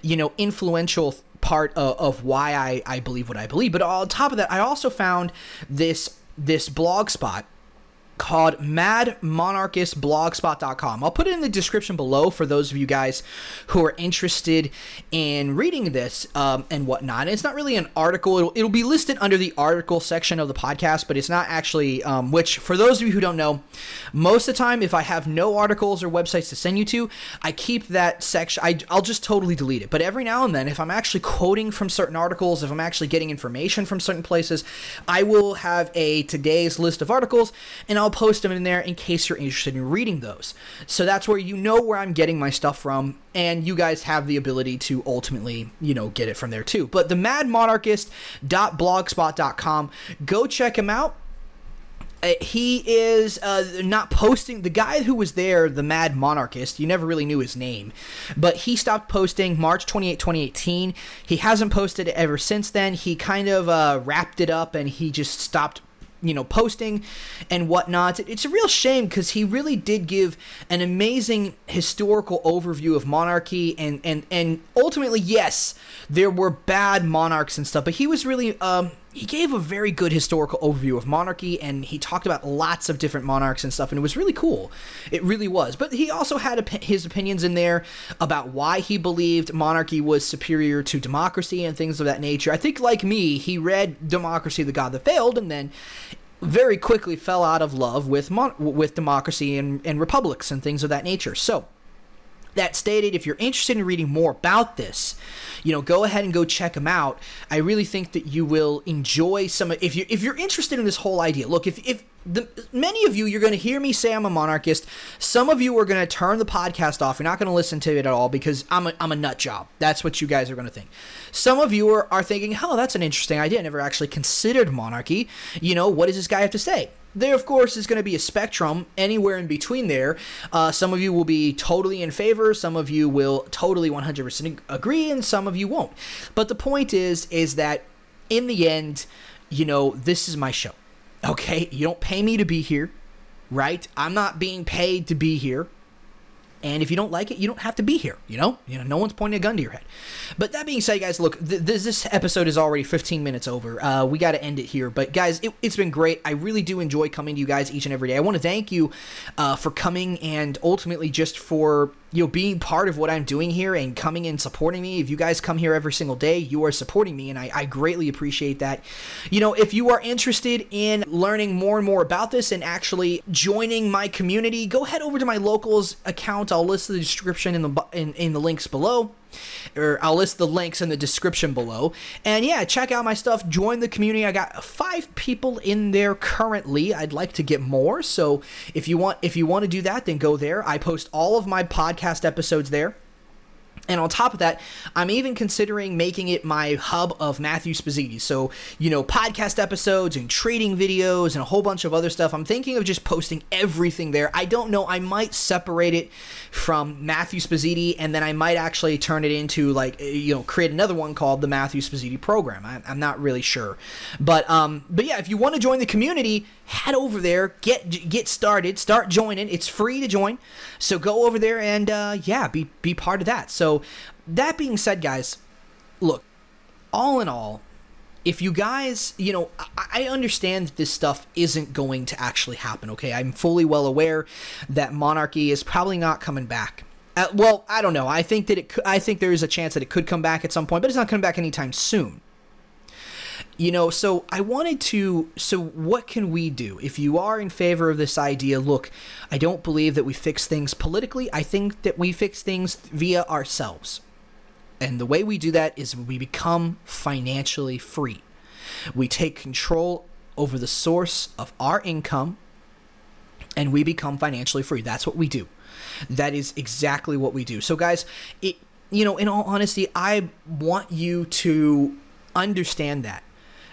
you know, influential part of, of why I, I believe what I believe. But on top of that, I also found this this blog spot called madmonarchistblogspot.com. I'll put it in the description below for those of you guys who are interested in reading this um, and whatnot. And it's not really an article, it'll, it'll, be listed under the article section of the podcast, but it's not actually, um, which for those of you who don't know, most of the time, if I have no articles or websites to send you to, I keep that section, I, I'll just totally delete it. But every now and then, if I'm actually quoting from certain articles, if I'm actually getting information from certain places, I will have a today's list of articles and I'll I'll post them in there in case you're interested in reading those. So that's where you know where I'm getting my stuff from, and you guys have the ability to ultimately, you know, get it from there too. But the madmonarchist.blogspot.com, go check him out uh, he is uh, not posting. The guy who was there, the Mad Monarchist, you never really knew his name, but he stopped posting March 28, 2018. He hasn't posted it ever since then. He kind of uh, wrapped it up and he just stopped you know posting and whatnot. It's a real shame because he really did give an amazing historical overview of monarchy and and and ultimately yes there were bad monarchs and stuff but he was really um he gave a very good historical overview of monarchy and he talked about lots of different monarchs and stuff and it was really cool. It really was. But he also had op- his opinions in there about why he believed monarchy was superior to democracy and things of that nature. I think like me he read democracy the god that failed and then very quickly fell out of love with mon- with democracy and, and republics and things of that nature. So that stated, if you're interested in reading more about this, you know, go ahead and go check them out. I really think that you will enjoy some. If you if you're interested in this whole idea, look, if if the, many of you, you're going to hear me say I'm a monarchist. Some of you are going to turn the podcast off. You're not going to listen to it at all because I'm a, I'm a nut job. That's what you guys are going to think. Some of you are, are thinking, oh, that's an interesting idea. I never actually considered monarchy. You know, what does this guy have to say? There, of course, is going to be a spectrum anywhere in between there. Uh, some of you will be totally in favor, some of you will totally 100% agree, and some of you won't. But the point is, is that in the end, you know, this is my show. Okay, you don't pay me to be here, right? I'm not being paid to be here. And if you don't like it, you don't have to be here. You know, you know, no one's pointing a gun to your head. But that being said, guys, look, th- this episode is already 15 minutes over. Uh, we got to end it here. But guys, it, has been great. I really do enjoy coming to you guys each and every day. I want to thank you uh, for coming and ultimately just for you know being part of what I'm doing here and coming and supporting me. If you guys come here every single day, you are supporting me, and I, I greatly appreciate that. You know, if you are interested in learning more and more about this and actually joining my community, go head over to my locals account. I'll list the description in the in, in the links below or I'll list the links in the description below. And yeah, check out my stuff. Join the community. I got five people in there currently. I'd like to get more. So if you want, if you want to do that, then go there. I post all of my podcast episodes there. And on top of that, I'm even considering making it my hub of Matthew Spazzini. So, you know, podcast episodes and trading videos and a whole bunch of other stuff. I'm thinking of just posting everything there. I don't know. I might separate it from Matthew Spazzini and then I might actually turn it into like, you know, create another one called the Matthew Spazzini program. I, am not really sure. But, um, but yeah, if you want to join the community, head over there, get, get started, start joining. It's free to join. So go over there and, uh, yeah, be, be part of that. So, that being said, guys, look, all in all, if you guys, you know, I understand this stuff isn't going to actually happen, okay? I'm fully well aware that monarchy is probably not coming back. Uh, well, I don't know. I think that it could, I think there is a chance that it could come back at some point, but it's not coming back anytime soon. You know, so I wanted to. So, what can we do? If you are in favor of this idea, look, I don't believe that we fix things politically. I think that we fix things via ourselves. And the way we do that is we become financially free. We take control over the source of our income and we become financially free. That's what we do. That is exactly what we do. So guys, it you know, in all honesty, I want you to understand that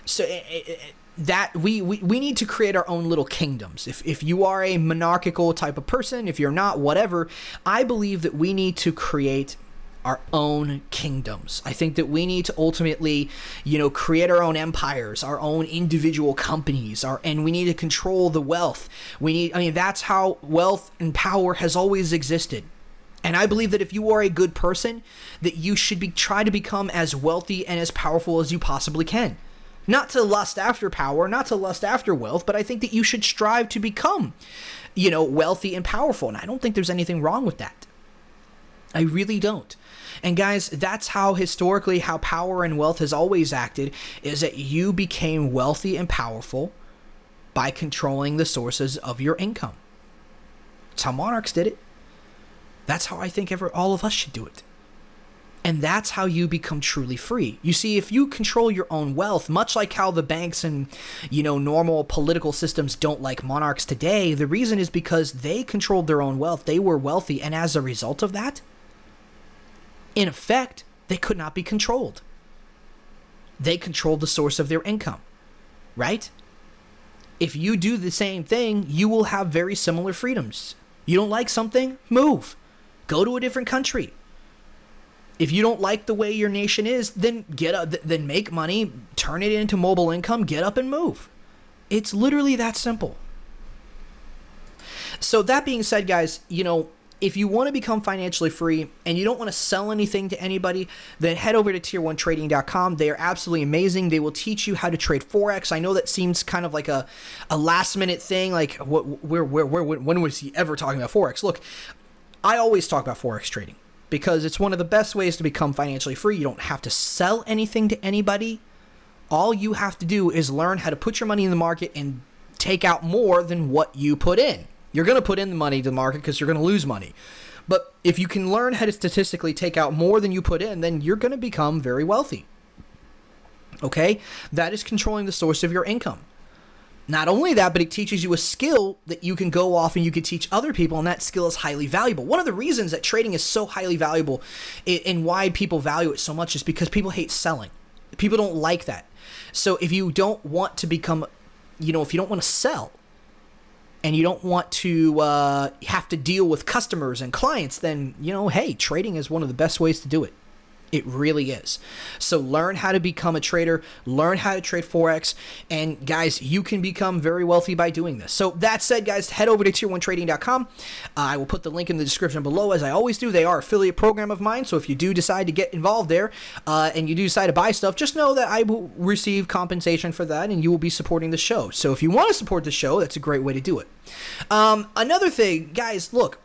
so it, it, that we, we we need to create our own little kingdoms. If if you are a monarchical type of person, if you're not, whatever, I believe that we need to create our own kingdoms. I think that we need to ultimately, you know, create our own empires, our own individual companies, our and we need to control the wealth. We need I mean that's how wealth and power has always existed And I believe that if you are a good person, that you should be try to become as wealthy and as powerful as you possibly can. Not to lust after power, not to lust after wealth, but I think that you should strive to become, you know, wealthy and powerful. And I don't think there's anything wrong with that. I really don't. And guys, that's how historically how power and wealth has always acted is that you became wealthy and powerful by controlling the sources of your income. That's how monarchs did it. That's how I think ever all of us should do it. And that's how you become truly free. You see, if you control your own wealth, much like how the banks and, you know, normal political systems don't like monarchs today, the reason is because they controlled their own wealth. They were wealthy. And as a result of that, in effect, they could not be controlled. They controlled the source of their income, right? If you do the same thing, you will have very similar freedoms. You don't like something? Move. Go to a different country if you don't like the way your nation is, then get up, then make money, turn it into mobile income, get up and move. It's literally that simple. So that being said, guys, you know, if you want to become financially free and you don't want to sell anything to anybody, then head over to tier1trading.com. They are absolutely amazing. They will teach you how to trade Forex. I know that seems kind of like a, a last minute thing. Like, what, where, where, where, when was he ever talking about Forex? Look, I always talk about Forex trading because it's one of the best ways to become financially free. You don't have to sell anything to anybody. All you have to do is learn how to put your money in the market and take out more than what you put in. You're going to put in the money to the market because you're going to lose money. But if you can learn how to statistically take out more than you put in, then you're going to become very wealthy. Okay? That is controlling the source of your income. Not only that, but it teaches you a skill that you can go off and you can teach other people, and that skill is highly valuable. One of the reasons that trading is so highly valuable and why people value it so much is because people hate selling. People don't like that. So if you don't want to become, you know, if you don't want to sell, and you don't want to uh, have to deal with customers and clients, then, you know, hey, trading is one of the best ways to do it. It really is. So learn how to become a trader, learn how to trade Forex, and guys, you can become very wealthy by doing this. So that said, guys, head over to tier1trading.com. Uh, I will put the link in the description below, as I always do. They are affiliate program of mine, so if you do decide to get involved there uh, and you do decide to buy stuff, just know that I will receive compensation for that, and you will be supporting the show. So if you want to support the show, that's a great way to do it. Um, another thing, guys, look,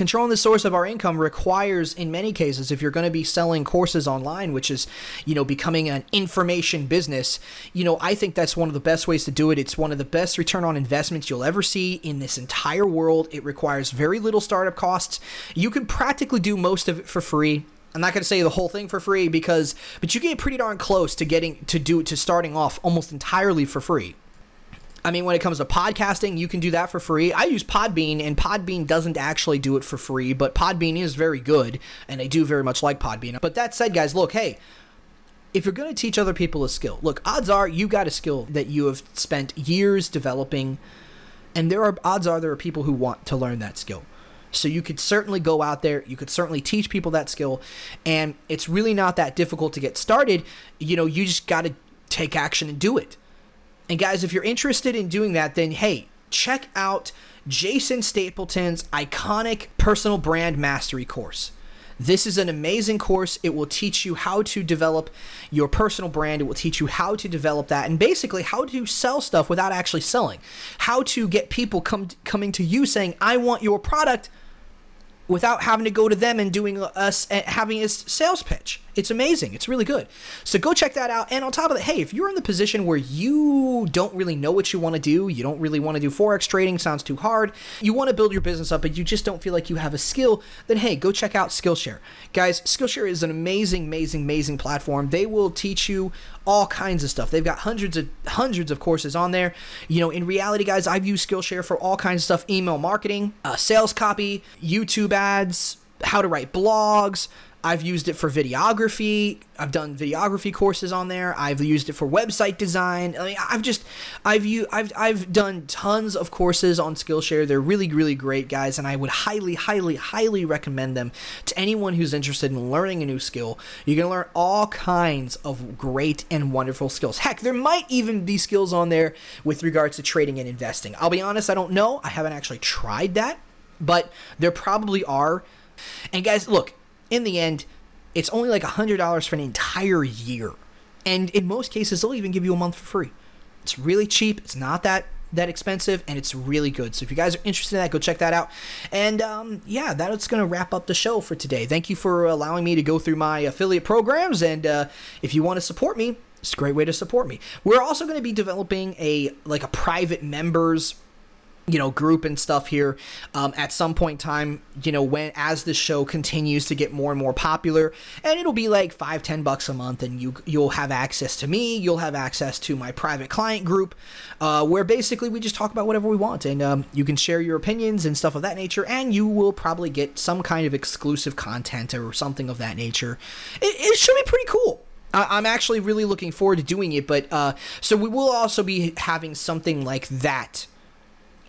controlling the source of our income requires in many cases if you're going to be selling courses online which is you know becoming an information business you know i think that's one of the best ways to do it. It's one of the best return on investments you'll ever see in this entire world. It requires very little startup costs. You can practically do most of it for free. I'm not going to say the whole thing for free because but you get pretty darn close to getting to do to starting off almost entirely for free. I mean, when it comes to podcasting, you can do that for free. I use Podbean, and Podbean doesn't actually do it for free, but Podbean is very good, and I do very much like Podbean. But that said, guys, look, hey, if you're going to teach other people a skill, look, odds are you got a skill that you have spent years developing, and there are odds are there are people who want to learn that skill. So you could certainly go out there, you could certainly teach people that skill, and it's really not that difficult to get started. You know, you just got to take action and do it. And guys, if you're interested in doing that, then hey, check out Jason Stapleton's iconic personal brand mastery course. This is an amazing course. It will teach you how to develop your personal brand. It will teach you how to develop that and basically how to sell stuff without actually selling. How to get people come coming to you saying, "I want your product." without having to go to them and doing us having a sales pitch. It's amazing. It's really good. So go check that out. And on top of that, hey, if you're in the position where you don't really know what you want to do, you don't really want to do forex trading, sounds too hard, you want to build your business up, but you just don't feel like you have a skill, then hey, go check out Skillshare. Guys, Skillshare is an amazing, amazing, amazing platform. They will teach you all kinds of stuff. They've got hundreds of hundreds of courses on there. You know, in reality, guys, I've used Skillshare for all kinds of stuff: email marketing, uh, sales copy, YouTube ads, how to write blogs, I've used it for videography. I've done videography courses on there. I've used it for website design. I mean, I've just I've you I've I've done tons of courses on Skillshare. They're really really great guys, and I would highly highly highly recommend them to anyone who's interested in learning a new skill. You can learn all kinds of great and wonderful skills. Heck, there might even be skills on there with regards to trading and investing. I'll be honest, I don't know. I haven't actually tried that, but there probably are And guys, look, in the end, it's only like $100 for an entire year. And in most cases, they'll even give you a month for free. It's really cheap. It's not that that expensive and it's really good. So if you guys are interested in that, go check that out. And um, yeah, that's going to wrap up the show for today. Thank you for allowing me to go through my affiliate programs. And uh, if you want to support me, it's a great way to support me. We're also going to be developing a like a private members you know group and stuff here um, at some point in time you know when as the show continues to get more and more popular and it'll be like five ten bucks a month and you you'll have access to me you'll have access to my private client group uh, where basically we just talk about whatever we want and um, you can share your opinions and stuff of that nature and you will probably get some kind of exclusive content or something of that nature. It, it should be pretty cool. I'm actually really looking forward to doing it, but uh, so we will also be having something like that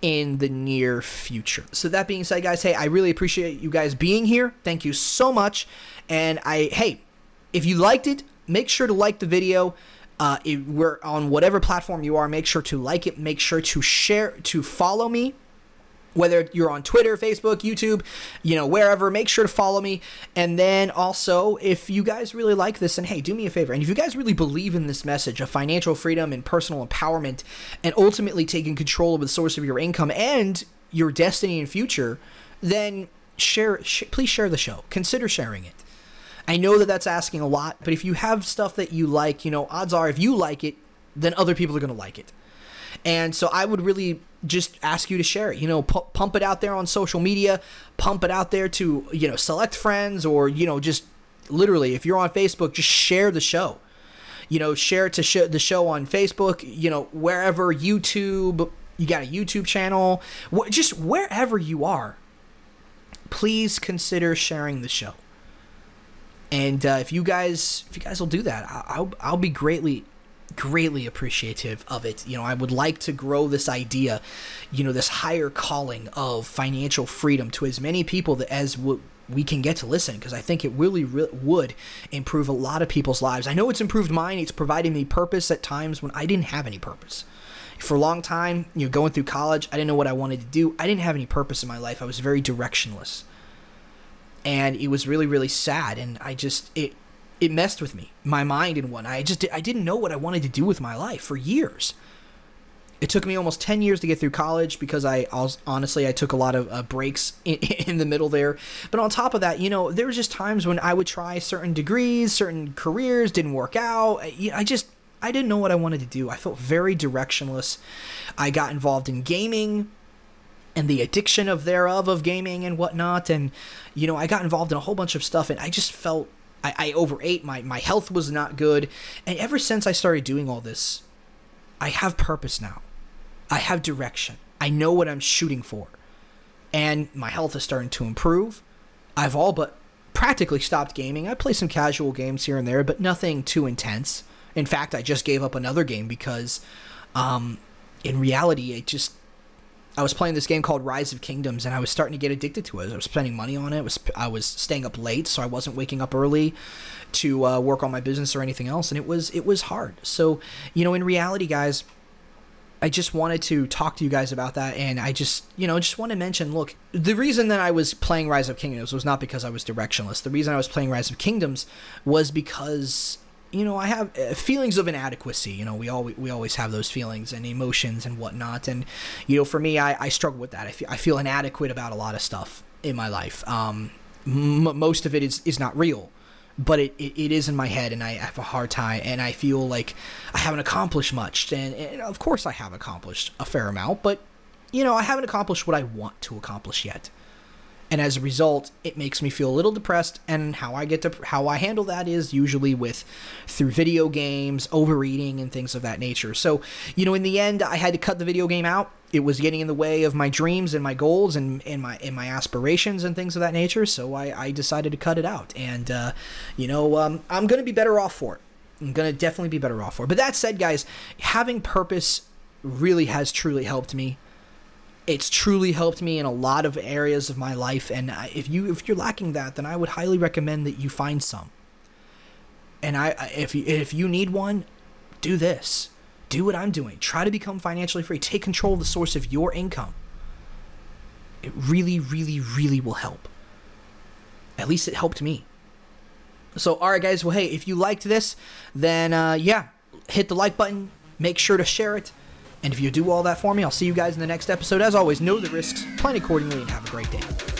in the near future. So that being said, guys, hey, I really appreciate you guys being here. Thank you so much. And I, hey, if you liked it, make sure to like the video. Uh, we're on whatever platform you are. Make sure to like it. Make sure to share, to follow me whether you're on Twitter, Facebook, YouTube, you know, wherever, make sure to follow me. And then also, if you guys really like this, and hey, do me a favor. And if you guys really believe in this message of financial freedom and personal empowerment and ultimately taking control of the source of your income and your destiny and future, then share, sh- please share the show. Consider sharing it. I know that that's asking a lot, but if you have stuff that you like, you know, odds are if you like it, then other people are going to like it. And so I would really just ask you to share it. You know, pu- pump it out there on social media, pump it out there to, you know, select friends or, you know, just literally, if you're on Facebook, just share the show. You know, share it to sh- the show on Facebook, you know, wherever, YouTube, you got a YouTube channel, wh- just wherever you are, please consider sharing the show. And uh, if you guys, if you guys will do that, I'll, I'll be greatly greatly appreciative of it. You know, I would like to grow this idea, you know, this higher calling of financial freedom to as many people that as w- we can get to listen because I think it really, really would improve a lot of people's lives. I know it's improved mine. It's providing me purpose at times when I didn't have any purpose. For a long time, you know, going through college, I didn't know what I wanted to do. I didn't have any purpose in my life. I was very directionless. And it was really, really sad. And I just, it, it messed with me, my mind and what I just I didn't know what I wanted to do with my life for years. It took me almost 10 years to get through college because I, I was, honestly I took a lot of uh, breaks in, in, the middle there. But on top of that, you know, there was just times when I would try certain degrees, certain careers didn't work out. I, I just I didn't know what I wanted to do. I felt very directionless. I got involved in gaming and the addiction of thereof of gaming and whatnot and you know, I got involved in a whole bunch of stuff and I just felt I, I overate. My my health was not good, and ever since I started doing all this, I have purpose now. I have direction. I know what I'm shooting for, and my health is starting to improve. I've all but practically stopped gaming. I play some casual games here and there, but nothing too intense. In fact, I just gave up another game because, um, in reality, it just I was playing this game called Rise of Kingdoms, and I was starting to get addicted to it. I was spending money on it. I was I was staying up late, so I wasn't waking up early to uh, work on my business or anything else, and it was it was hard. So you know, in reality, guys, I just wanted to talk to you guys about that, and I just you know just want to mention. Look, the reason that I was playing Rise of Kingdoms was not because I was directionless. The reason I was playing Rise of Kingdoms was because you know, I have uh, feelings of inadequacy. You know, we all we always have those feelings and emotions and whatnot. And you know, for me, I, I struggle with that. I feel, I feel inadequate about a lot of stuff in my life. Um, m- most of it is is not real, but it, it, it is in my head, and I have a hard time. And I feel like I haven't accomplished much. And, and of course, I have accomplished a fair amount, but you know, I haven't accomplished what I want to accomplish yet and as a result it makes me feel a little depressed. And how i get to how i handle that is usually with through video games overeating and things of that nature. So you know in the end i had to cut the video game out. It was getting in the way of my dreams and my goals and, and my and my aspirations and things of that nature. So i, I decided to cut it out. And uh, you know um, i'm gonna be better off for it. I'm gonna definitely be better off for it. But that said guys having purpose really has truly helped me it's truly helped me in a lot of areas of my life and if you if you're lacking that then i would highly recommend that you find some and i if you if you need one do this do what i'm doing try to become financially free take control of the source of your income it really really really will help At least it helped me. So, all right, guys. Well, hey, if you liked this, then uh, yeah, hit the like button. Make sure to share it. And if you do all that for me, I'll see you guys in the next episode. As always, know the risks, plan accordingly, and have a great day.